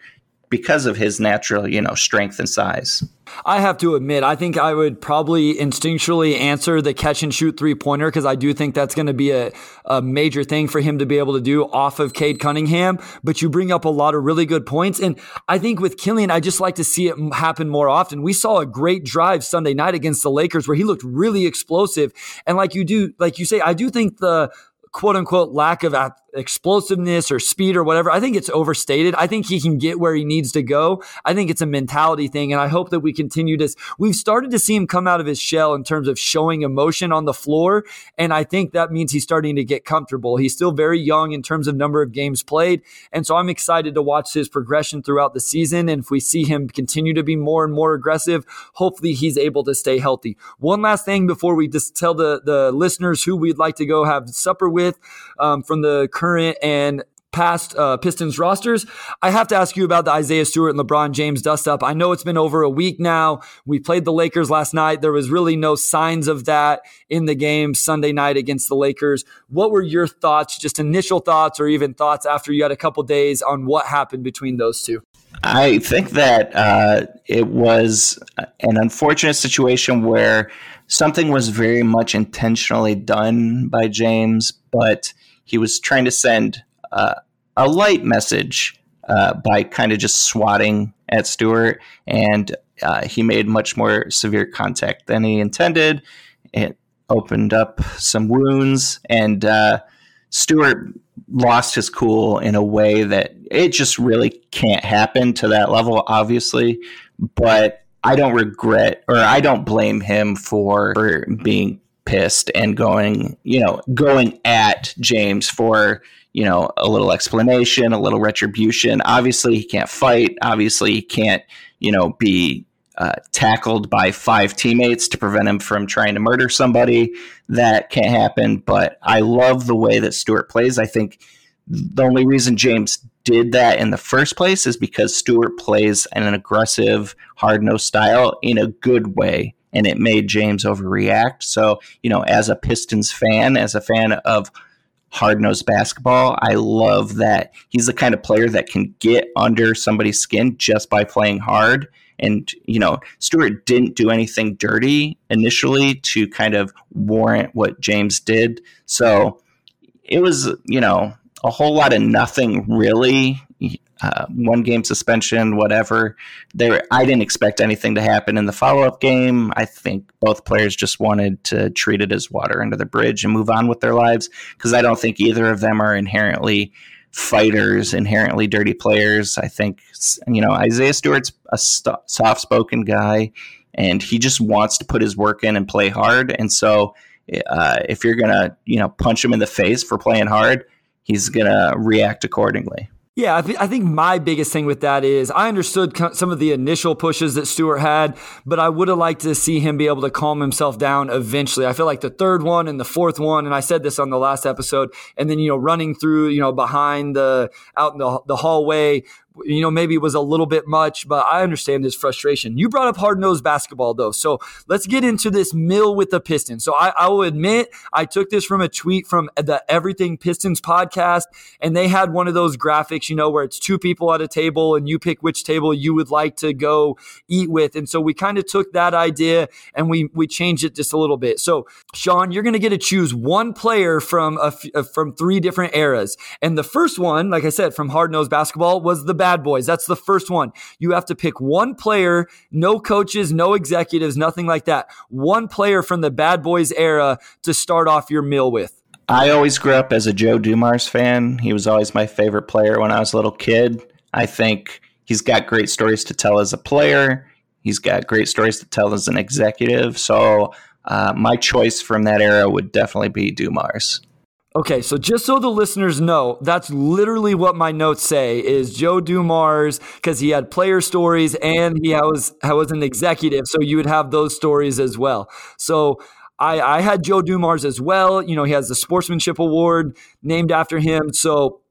because of his natural, you know, strength and size. I have to admit, I think I would probably instinctually answer the catch and shoot three pointer because I do think that's going to be a, a major thing for him to be able to do off of Cade Cunningham. But you bring up a lot of really good points. And I think with Killian, I just like to see it happen more often. We saw a great drive Sunday night against the Lakers where he looked really explosive. And like you do, like you say, I do think the quote unquote lack of explosiveness or speed or whatever. I think it's overstated. I think he can get where he needs to go. I think it's a mentality thing. And I hope that we continue to, we've started to see him come out of his shell in terms of showing emotion on the floor. And I think that means he's starting to get comfortable. He's still very young in terms of number of games played. And so I'm excited to watch his progression throughout the season. And if we see him continue to be more and more aggressive, hopefully he's able to stay healthy. One last thing before we just tell the, the listeners who we'd like to go have supper with um, from the current and past uh, Pistons rosters. I have to ask you about the Isaiah Stewart and LeBron James dust up. I know it's been over a week now. We played the Lakers last night. There was really no signs of that in the game Sunday night against the Lakers. What were your thoughts, just initial thoughts, or even thoughts after you had a couple days on what happened between those two? I think that uh, it was an unfortunate situation where something was very much intentionally done by James, but he was trying to send uh, a light message uh, by kind of just swatting at Stewart, and uh, he made much more severe contact than he intended. It opened up some wounds, and uh, Stewart lost his cool in a way that it just really can't happen to that level, obviously. But I don't regret or I don't blame him for, for being pissed and going, you know, going at James for you know, a little explanation, a little retribution. Obviously, he can't fight. Obviously, he can't, you know, be uh, tackled by five teammates to prevent him from trying to murder somebody. That can't happen. But I love the way that Stewart plays. I think the only reason James did that in the first place is because Stewart plays in an aggressive, hard nosed style in a good way. And it made James overreact. So, you know, as a Pistons fan, as a fan of hard nosed basketball. I love that he's the kind of player that can get under somebody's skin just by playing hard. And, you know, Stewart didn't do anything dirty initially to kind of warrant what James did. So it was, you know, a whole lot of nothing really uh, one game suspension, whatever. There, I didn't expect anything to happen in the follow up game. I think both players just wanted to treat it as water under the bridge and move on with their lives because I don't think either of them are inherently fighters, inherently dirty players. I think you know Isaiah Stewart's a st- soft spoken guy, and he just wants to put his work in and play hard. And so, uh, if you're gonna you know punch him in the face for playing hard, he's gonna react accordingly. Yeah, I, th- I, think my biggest thing with that is I understood some of the initial pushes that Stewart had, but I would have liked to see him be able to calm himself down eventually. I feel like the third one and the fourth one, and I said this on the last episode, and then, you know, running through, you know, behind the, out in the, the hallway you know, maybe it was a little bit much, but I understand his frustration. You brought up hard nosed basketball though. So let's get into this mill with the Pistons. So I, I, will admit I took this from a tweet from the Everything Pistons podcast, and they had one of those graphics, you know, where it's two people at a table and you pick which table you would like to go eat with. And so we kind of took that idea and we we changed it just a little bit. So Sean, you're going to get to choose one player from a, from three different eras. And the first one, like I said, from hard nosed basketball was the bad boys. That's the first one. You have to pick one player, no coaches, no executives, nothing like that. One player from the bad boys era to start off your meal with. I always grew up as a Joe Dumars fan. He was always my favorite player when I was a little kid. I think he's got great stories to tell as a player. He's got great stories to tell as an executive. So uh, my choice from that era would definitely be Dumars. Okay, so just so the listeners know, that's literally what my notes say is Joe Dumars because he had player stories and he was was an executive, so you would have those stories as well. So I, I had Joe Dumars as well. You know, he has the Sportsmanship Award named after him. So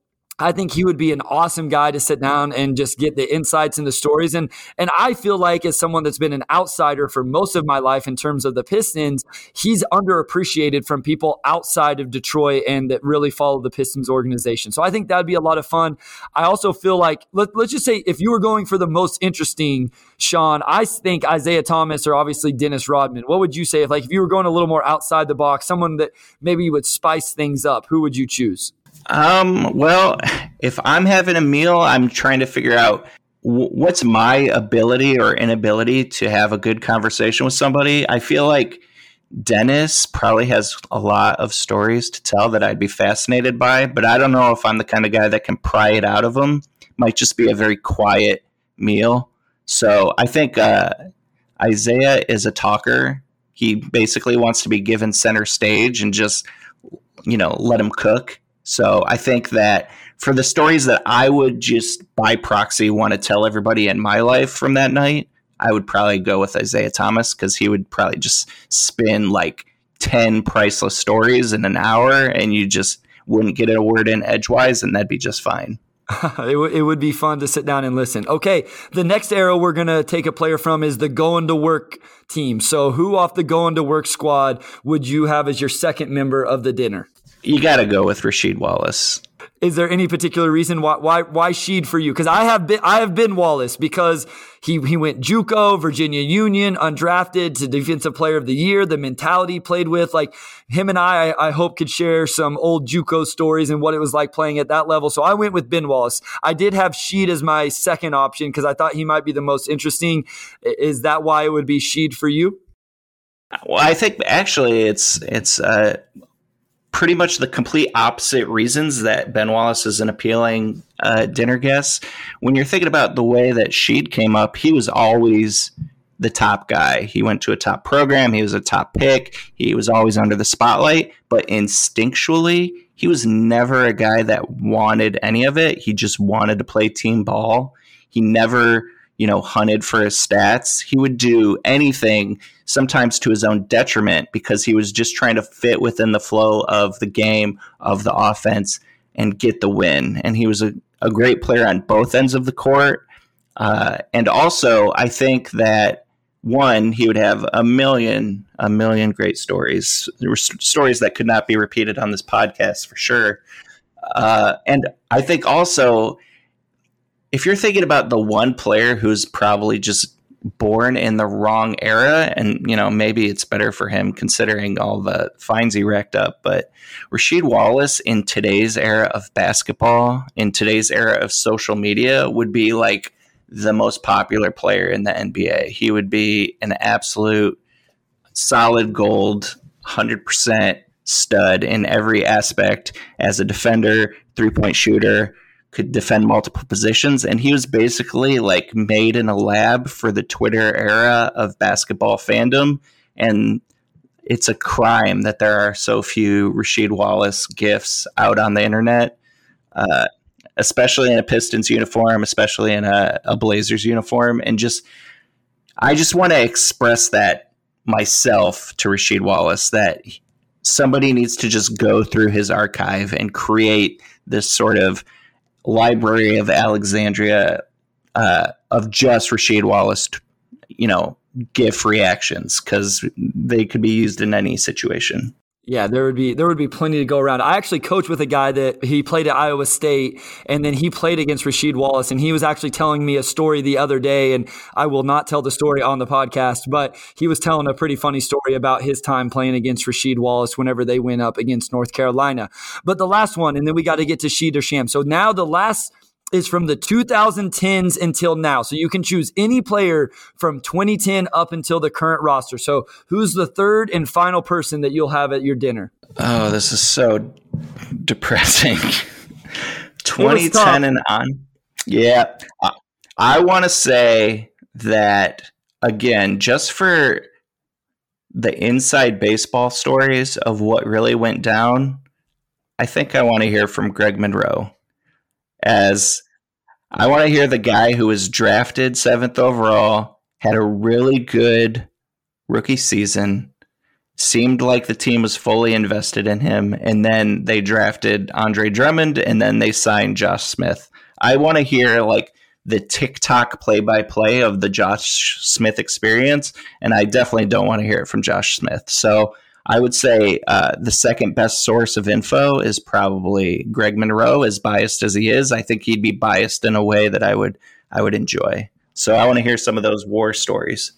I think he would be an awesome guy to sit down and just get the insights and the stories. And and I feel like as someone that's been an outsider for most of my life in terms of the Pistons, he's underappreciated from people outside of Detroit and that really follow the Pistons organization. So I think that'd be a lot of fun. I also feel like let, let's just say if you were going for the most interesting, Sean, I think Isaiah Thomas or obviously Dennis Rodman. What would you say if like if you were going a little more outside the box, someone that maybe would spice things up? Who would you choose? Um, well, if I'm having a meal, I'm trying to figure out what's my ability or inability to have a good conversation with somebody. I feel like Dennis probably has a lot of stories to tell that I'd be fascinated by, but I don't know if I'm the kind of guy that can pry it out of him. Might just be a very quiet meal. So I think uh, Isaiah is a talker. He basically wants to be given center stage and just, you know, let him cook. So I think that for the stories that I would just by proxy want to tell everybody in my life from that night, I would probably go with Isaiah Thomas because he would probably just spin like 10 priceless stories in an hour and you just wouldn't get a word in edgewise and that'd be just fine. it, w- it would be fun to sit down and listen. Okay, the next arrow we're going to take a player from is the going to work team. So, who off the going to work squad would you have as your second member of the dinner? You got to go with Rasheed Wallace is there any particular reason why why why Sheed for you? Because I have been I have Ben Wallace because he he went JUCO, Virginia Union, undrafted to Defensive Player of the Year. The mentality played with like him and I, I, I hope could share some old JUCO stories and what it was like playing at that level. So I went with Ben Wallace. I did have Sheed as my second option because I thought he might be the most interesting. Is that why it would be Sheed for you? Well, I think actually it's it's uh, pretty much the complete opposite reasons that Ben Wallace is an appealing uh, dinner guest. When you're thinking about the way that Sheed came up, he was always the top guy. He went to a top program. He was a top pick. He was always under the spotlight, but instinctually, he was never a guy that wanted any of it. He just wanted to play team ball. He never you know, hunted for his stats. He would do anything, sometimes to his own detriment, because he was just trying to fit within the flow of the game, of the offense, and get the win. And he was a, a great player on both ends of the court. Uh, and also, I think that one, he would have a million, a million great stories. There were st- stories that could not be repeated on this podcast for sure. Uh, and I think also if you're thinking about the one player who's probably just born in the wrong era, and you know maybe it's better for him considering all the fines he racked up. But Rasheed Wallace in today's era of basketball, in today's era of social media, would be like the most popular player in the NBA. He would be an absolute solid gold, hundred percent stud in every aspect as a defender, three point shooter could defend multiple positions. And he was basically like made in a lab for the Twitter era of basketball fandom. And it's a crime that there are so few Rasheed Wallace gifts out on the internet, uh, especially in a Pistons uniform, especially in a, a Blazers uniform. And just, I just want to express that myself to Rasheed Wallace that somebody needs to just go through his archive and create this sort of Library of Alexandria uh, of just Rasheed Wallace, you know, GIF reactions because they could be used in any situation. Yeah, there would be there would be plenty to go around. I actually coached with a guy that he played at Iowa State, and then he played against Rasheed Wallace, and he was actually telling me a story the other day, and I will not tell the story on the podcast, but he was telling a pretty funny story about his time playing against Rasheed Wallace whenever they went up against North Carolina. But the last one, and then we got to get to Sheed Sham. So now the last is from the 2010s until now. So you can choose any player from 2010 up until the current roster. So who's the third and final person that you'll have at your dinner? Oh, this is so depressing. 2010 and on. Yeah. I want to say that again, just for the inside baseball stories of what really went down, I think I want to hear from Greg Monroe as I want to hear the guy who was drafted seventh overall, had a really good rookie season, seemed like the team was fully invested in him, and then they drafted Andre Drummond and then they signed Josh Smith. I want to hear like the TikTok play by play of the Josh Smith experience, and I definitely don't want to hear it from Josh Smith. So I would say uh, the second best source of info is probably Greg Monroe. As biased as he is, I think he'd be biased in a way that I would I would enjoy. So I want to hear some of those war stories.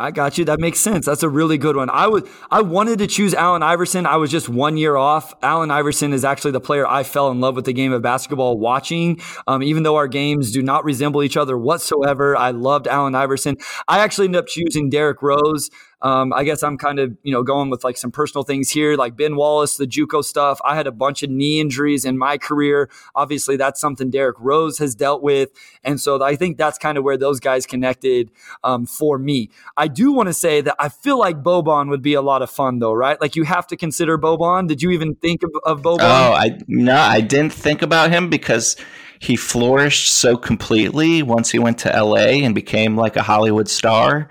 I got you. That makes sense. That's a really good one. I would I wanted to choose Allen Iverson. I was just one year off. Allen Iverson is actually the player I fell in love with the game of basketball watching. Um, even though our games do not resemble each other whatsoever, I loved Allen Iverson. I actually ended up choosing Derrick Rose. Um, I guess I'm kind of, you know, going with like some personal things here, like Ben Wallace, the Juco stuff. I had a bunch of knee injuries in my career. Obviously, that's something Derrick Rose has dealt with. And so I think that's kind of where those guys connected um, for me. I do want to say that I feel like Boban would be a lot of fun, though, right? Like you have to consider Boban. Did you even think of, of Boban? Oh, I no, I didn't think about him because he flourished so completely once he went to LA and became like a Hollywood star.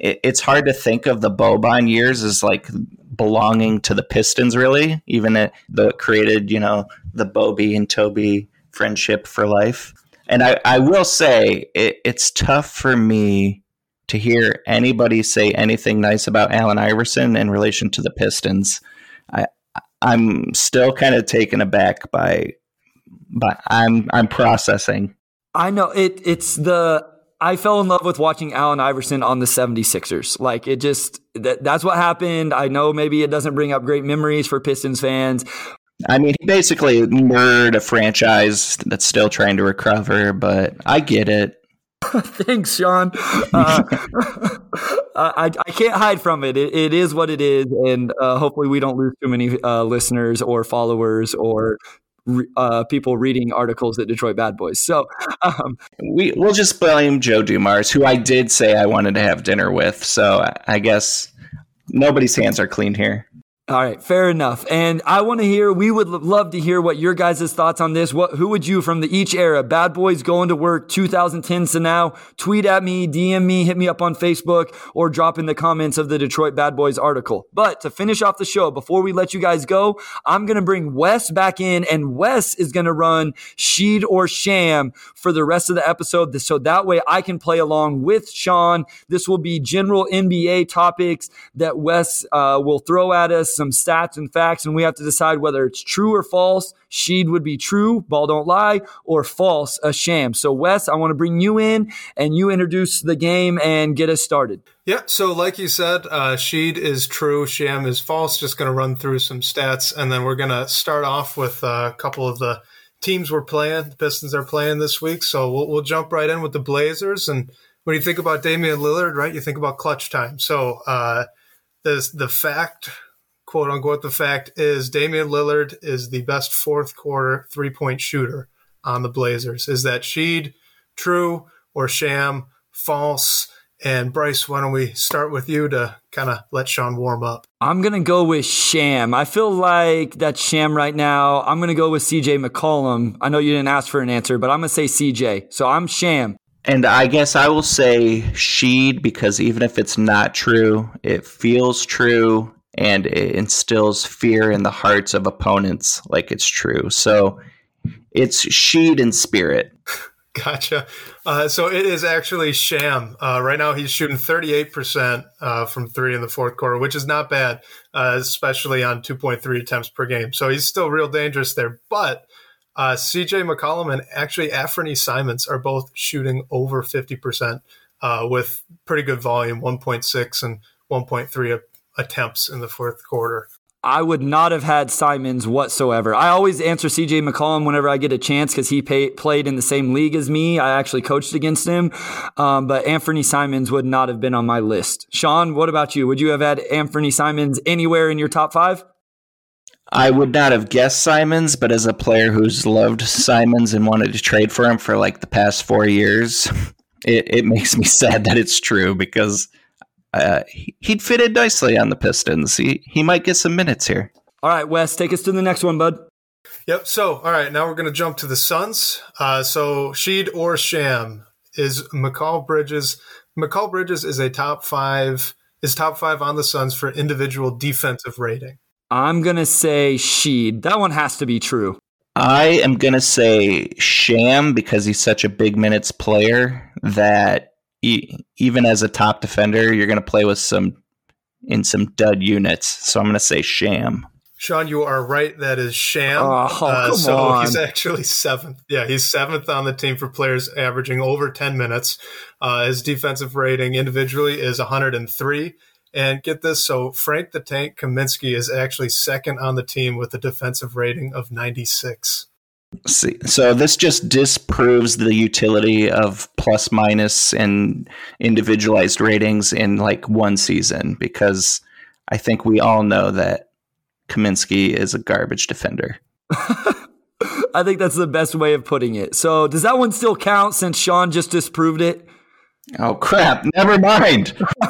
It, it's hard to think of the Boban years as like belonging to the Pistons, really, even it, it created, you know, the Bobby and Toby friendship for life. And I, I will say it, it's tough for me to hear anybody say anything nice about Allen Iverson in relation to the Pistons. I, I'm still kind of taken aback by but I'm I'm processing. I know it. It's the I fell in love with watching Allen Iverson on the 76ers. Like it just that, that's what happened. I know maybe it doesn't bring up great memories for Pistons fans. I mean, he basically murdered a franchise that's still trying to recover, but I get it. Thanks, Sean. Uh, I, I can't hide from it. it. It is what it is, and uh, hopefully, we don't lose too many uh, listeners or followers or uh, people reading articles at Detroit Bad Boys. So um, we we'll just blame Joe Dumars, who I did say I wanted to have dinner with. So I guess nobody's hands are clean here. All right, fair enough. And I want to hear, we would love to hear what your guys' thoughts on this. What, who would you from the each era, bad boys going to work 2010 to now, tweet at me, DM me, hit me up on Facebook, or drop in the comments of the Detroit Bad Boys article. But to finish off the show, before we let you guys go, I'm going to bring Wes back in, and Wes is going to run Sheed or Sham for the rest of the episode. So that way I can play along with Sean. This will be general NBA topics that Wes uh, will throw at us some stats and facts, and we have to decide whether it's true or false. Sheed would be true, ball don't lie, or false, a sham. So, Wes, I want to bring you in and you introduce the game and get us started. Yeah, so like you said, uh, Sheed is true, Sham is false. Just going to run through some stats, and then we're going to start off with a couple of the teams we're playing. The Pistons are playing this week, so we'll, we'll jump right in with the Blazers. And when you think about Damian Lillard, right, you think about clutch time. So uh, the the fact quote unquote, the fact is Damian Lillard is the best fourth quarter three point shooter on the Blazers. Is that Sheed true or sham, false? And Bryce, why don't we start with you to kind of let Sean warm up? I'm going to go with Sham. I feel like that's Sham right now. I'm going to go with CJ McCollum. I know you didn't ask for an answer, but I'm going to say CJ. So I'm Sham. And I guess I will say Sheed because even if it's not true, it feels true and it instills fear in the hearts of opponents like it's true. So it's Sheed in spirit. Gotcha. Uh, so it is actually Sham. Uh, right now, he's shooting 38% uh, from three in the fourth quarter, which is not bad, uh, especially on 2.3 attempts per game. So he's still real dangerous there. But uh, CJ McCollum and actually Anfernee Simons are both shooting over 50% uh, with pretty good volume 1.6 and 1.3 attempts in the fourth quarter. I would not have had Simons whatsoever. I always answer CJ McCollum whenever I get a chance because he pay, played in the same league as me. I actually coached against him. Um, but Anthony Simons would not have been on my list. Sean, what about you? Would you have had Anthony Simons anywhere in your top five? I would not have guessed Simons, but as a player who's loved Simons and wanted to trade for him for like the past four years, it, it makes me sad that it's true because – uh, he'd fit in nicely on the Pistons. He he might get some minutes here. All right, Wes, take us to the next one, bud. Yep. So, all right, now we're going to jump to the Suns. Uh, so, Sheed or Sham is Mikal Bridges. Mikal Bridges is a top five is top five on the Suns for individual defensive rating. I'm gonna say Sheed. That one has to be true. I am gonna say Sham because he's such a big minutes player that even as a top defender, you're going to play with some in some dud units. So I'm going to say Sham. Sean, you are right. That is Sham. Oh, uh, come so on. he's actually seventh. Yeah, he's seventh on the team for players averaging over 10 minutes. Uh, his defensive rating individually is 103. And get this, so Frank the Tank Kaminsky is actually second on the team with a defensive rating of 96. See, so this just disproves the utility of plus minus and individualized ratings in like one season because I think we all know that Kaminsky is a garbage defender. I think that's the best way of putting it. So does that one still count since Sean just disproved it? Oh crap! Never mind.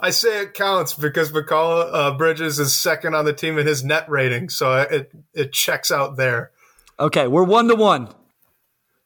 I say it counts because Mikal uh, Bridges is second on the team in his net rating, so it it checks out there. Okay, we're one to one.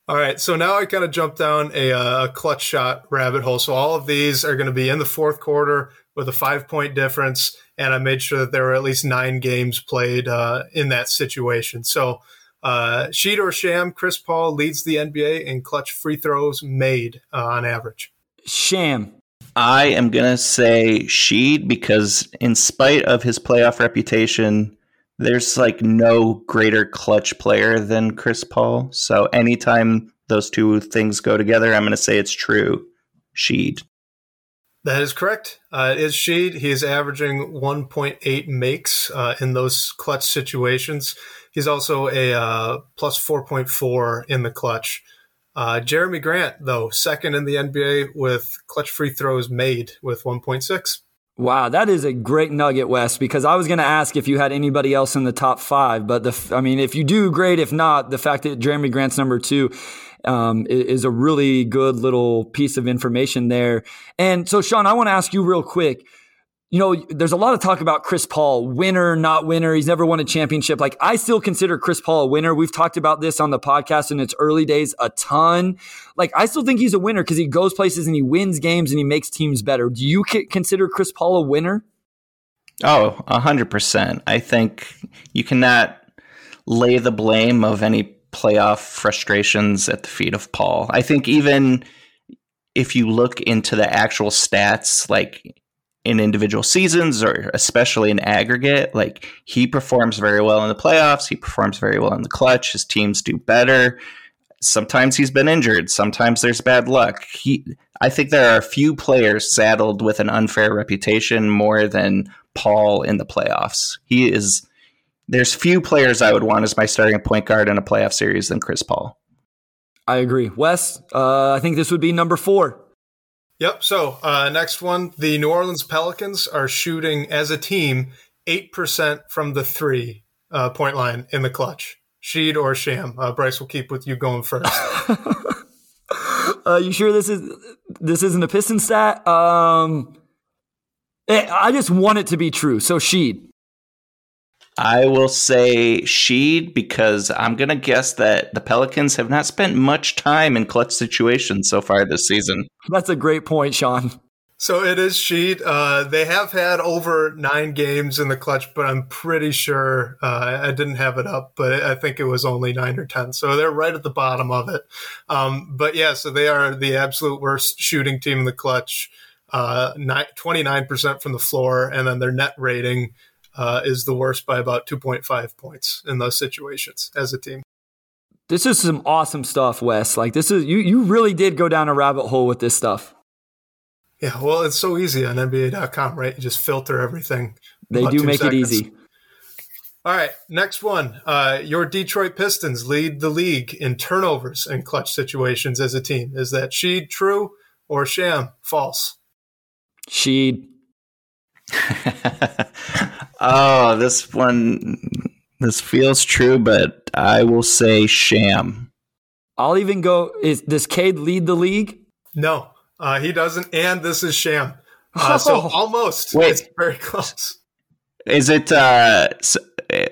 All right, so now I kind of jump down a, uh, a clutch shot rabbit hole. So all of these are going to be in the fourth quarter with a five point difference, and I made sure that there were at least nine games played uh, in that situation. So uh, Sheed or Sham, Chris Paul leads the NBA in clutch free throws made uh, on average. Sham. I am going to say Sheed because, in spite of his playoff reputation, there's like no greater clutch player than Chris Paul. So anytime those two things go together, I'm going to say it's true. Sheed. That is correct. Uh, it is Sheed. He is averaging 1.8 makes uh, in those clutch situations. He's also a uh, plus 4.4 in the clutch. Uh, Jerami Grant, though, second in the NBA with clutch free throws made with 1.6. Wow, that is a great nugget, Wes. Because I was going to ask if you had anybody else in the top five, but the I mean, if you do, great. If not, the fact that Jerami Grant's number two um, is a really good little piece of information there. And so, Sean, I want to ask you real quick you know, there's a lot of talk about Chris Paul, winner, not winner. He's never won a championship. Like, I still consider Chris Paul a winner. We've talked about this on the podcast in its early days a ton. Like, I still think he's a winner because he goes places and he wins games and he makes teams better. Do you consider Chris Paul a winner? Oh, 100%. I think you cannot lay the blame of any playoff frustrations at the feet of Paul. I think even if you look into the actual stats, like in individual seasons or especially in aggregate. Like he performs very well in the playoffs. He performs very well in the clutch. His teams do better. Sometimes he's been injured. Sometimes there's bad luck. He, I think there are a few players saddled with an unfair reputation more than Paul in the playoffs. He is. There's few players I would want as my starting point guard in a playoff series than Chris Paul. I agree. Wes, uh, I think this would be number four. Yep. So uh, next one, the New Orleans Pelicans are shooting as a team eight percent from the three uh, point line in the clutch. Sheed or Sham. Uh, Bryce will keep with you going first. uh, you sure this is this isn't a piston stat? Um, eh, I just want it to be true. So Sheed. I will say Sheed because I'm going to guess that the Pelicans have not spent much time in clutch situations so far this season. That's a great point, Sean. So it is Sheed. Uh, they have had over nine games in the clutch, but I'm pretty sure uh, I didn't have it up, but I think it was only nine or 10. So they're right at the bottom of it. Um, but yeah, so they are the absolute worst shooting team in the clutch, uh, 29% from the floor, and then their net rating uh, is the worst by about 2.5 points in those situations as a team. This is some awesome stuff, Wes. Like this is you you really did go down a rabbit hole with this stuff. Yeah, well, it's so easy on NBA.com, right? You just filter everything. They do make seconds. it easy. All right, next one. Uh, your Detroit Pistons lead the league in turnovers and clutch situations as a team. Is that Sheed true or Sham false? Sheed. oh, this one, this feels true, but I will say sham. I'll even go. Is does Cade lead the league? No, uh, he doesn't. And this is sham. Uh, so oh. almost. Wait, it's very close. Is it uh,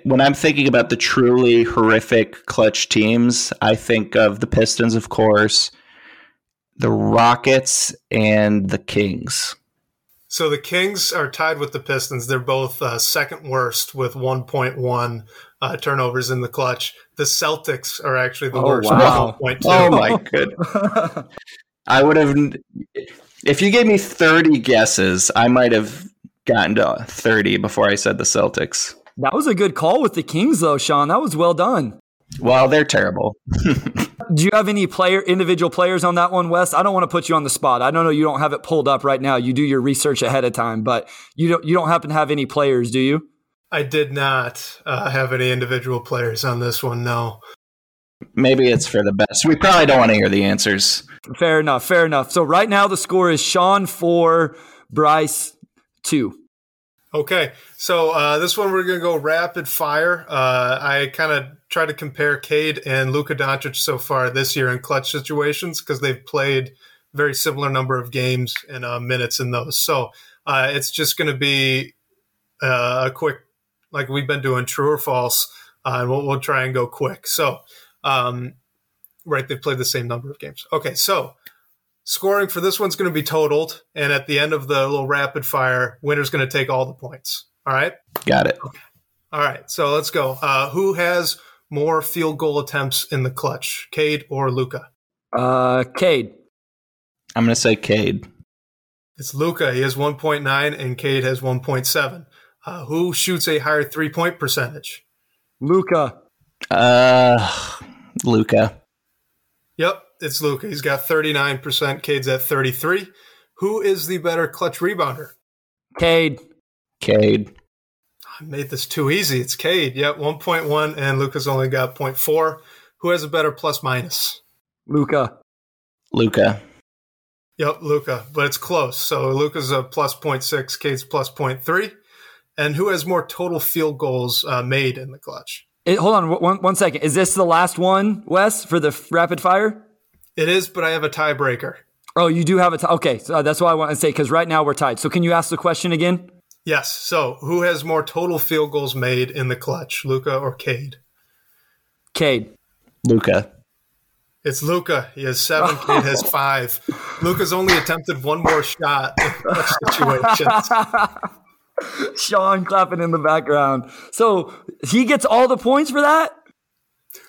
when I'm thinking about the truly horrific clutch teams? I think of the Pistons, of course, the Rockets, and the Kings. So the Kings are tied with the Pistons. They're both uh, second worst with 1.1 uh, turnovers in the clutch. The Celtics are actually the oh, worst wow. Oh my good. I would have if you gave me 30 guesses, I might have gotten to 30 before I said the Celtics. That was a good call with the Kings though, Sean. That was well done. Well, they're terrible. Do you have any player individual players on that one, Wes? I don't want to put you on the spot. I don't know you don't have it pulled up right now. You do your research ahead of time, but you don't you don't happen to have any players, do you? I did not uh, have any individual players on this one. No. Maybe it's for the best. We probably don't want to hear the answers. Fair enough. Fair enough. So right now the score is Sean four, Bryce two. Okay, so uh, this one we're gonna go rapid fire. Uh, I kind of try to compare Cade and Luka Doncic so far this year in clutch situations because they've played very similar number of games and uh, minutes in those. So uh, it's just going to be uh, a quick, like we've been doing, true or false, uh, and we'll, we'll, try and go quick. So, um, right, they've played the same number of games. Okay, so Scoring for this one's going to be totaled, and at the end of the little rapid fire, winner's going to take all the points. All right. Got it. All right. So let's go. Uh, who has more field goal attempts in the clutch, Cade or Luka? Uh, Cade. I'm going to say Cade. It's Luka. He has 1.9, and Cade has 1.7. Uh, who shoots a higher three point percentage? Luka. Uh, Luka. Yep it's Luka. He's got 39%. Cade's at 33. Who is the better clutch rebounder? Cade. Cade. I made this too easy. It's Cade. Yep, 1.1, and Luka's only got 0.4. Who has a better plus minus? Luka. Luka. Yep, Luka. but it's close. So Luka's a plus 0.6, Cade's plus 0.3. And who has more total field goals uh, made in the clutch? It, hold on one, one second. Is this the last one, Wes, for the rapid fire? It is, but I have a tiebreaker. Oh, you do have a tie. Okay, so that's what I want to say because right now we're tied. So can you ask the question again? Yes. So who has more total field goals made in the clutch, Luka or Cade? Cade. Luka. It's Luka. He has seven. Cade has five. Luka's only attempted one more shot in clutch situations. Sean clapping in the background. So he gets all the points for that?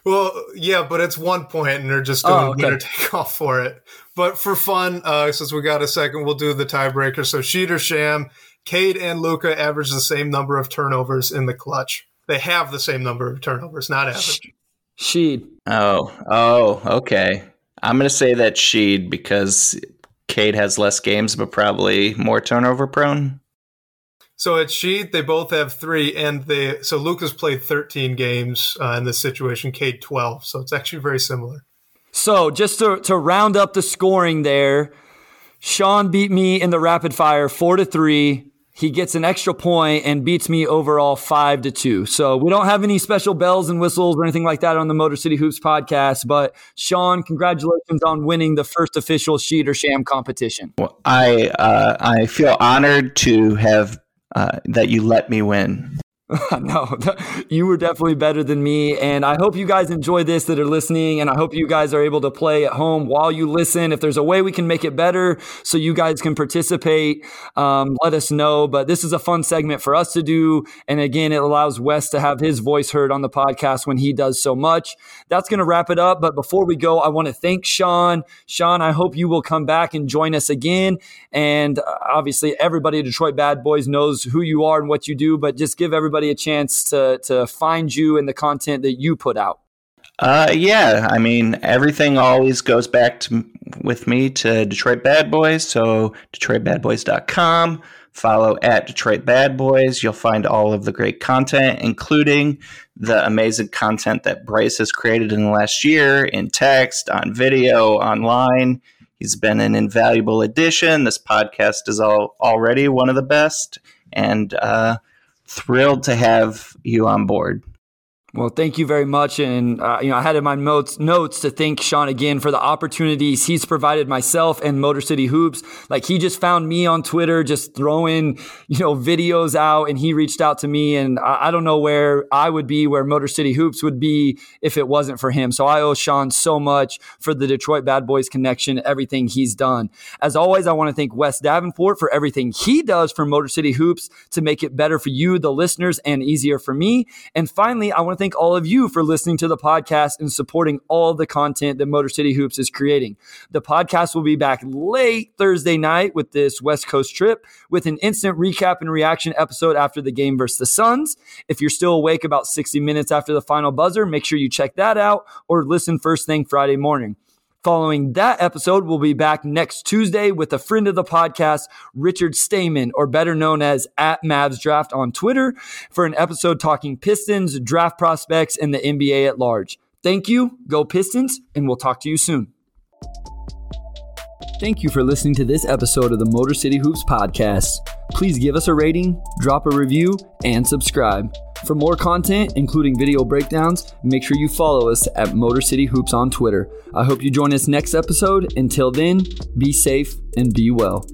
Well, yeah, but it's one point, and they're just doing oh, okay. winner take off for it. But for fun, uh, since we got a second, we'll do the tiebreaker. So Sheed or Sham, Cade and Luka average the same number of turnovers in the clutch. They have the same number of turnovers, not average. Sheed. Oh, oh, okay. I'm going to say that Sheed because Cade has less games, but probably more turnover prone. So at Sheed, they both have three, and they so Luka's played 13 games uh, in this situation, Cade 12. So it's actually very similar. So just to, to round up the scoring there, Sean beat me in the rapid fire four to three. He gets an extra point and beats me overall five to two. So we don't have any special bells and whistles or anything like that on the Motor City Hoops podcast. But Sean, congratulations on winning the first official Sheed or Sham competition. Well, I uh, I feel honored to have uh, that you let me win. no, you were definitely better than me. And I hope you guys enjoy this that are listening. And I hope you guys are able to play at home while you listen. If there's a way we can make it better so you guys can participate, um, let us know. But this is a fun segment for us to do. And again, it allows Wes to have his voice heard on the podcast when he does so much. That's going to wrap it up. But before we go, I want to thank Sean. Sean, I hope you will come back and join us again. And uh, obviously, everybody at Detroit Bad Boys knows who you are and what you do, but just give everybody a chance to to find you and the content that you put out? Uh, yeah, I mean everything always goes back to with me to Detroit Bad Boys. So DetroitBadBoys.com. Follow at Detroit Bad Boys. You'll find all of the great content, including the amazing content that Bryce has created in the last year in text, on video, online. He's been an invaluable addition. This podcast is all already one of the best, and uh, thrilled to have you on board. Well, thank you very much. And, uh, you know, I had in my notes, notes to thank Sean again for the opportunities he's provided myself and Motor City Hoops. Like he just found me on Twitter, just throwing, you know, videos out and he reached out to me. And I, I don't know where I would be, where Motor City Hoops would be if it wasn't for him. So I owe Sean so much for the Detroit Bad Boys connection, everything he's done. As always, I want to thank Wes Davenport for everything he does for Motor City Hoops to make it better for you, the listeners, and easier for me. And finally, I want to thank all of you for listening to the podcast and supporting all the content that Motor City Hoops is creating. The podcast will be back late Thursday night with this West Coast trip with an instant recap and reaction episode after the game versus the Suns. If you're still awake about 60 minutes after the final buzzer, make sure you check that out or listen first thing Friday morning. Following that episode, we'll be back next Tuesday with a friend of the podcast, Richard Stamen, or better known as at Mavs Draft on Twitter, for an episode talking Pistons, draft prospects, and the NBA at large. Thank you, go Pistons, and we'll talk to you soon. Thank you for listening to this episode of the Motor City Hoops podcast. Please give us a rating, drop a review, and subscribe. For more content, including video breakdowns, make sure you follow us at Motor City Hoops on Twitter. I hope you join us next episode. Until then, be safe and be well.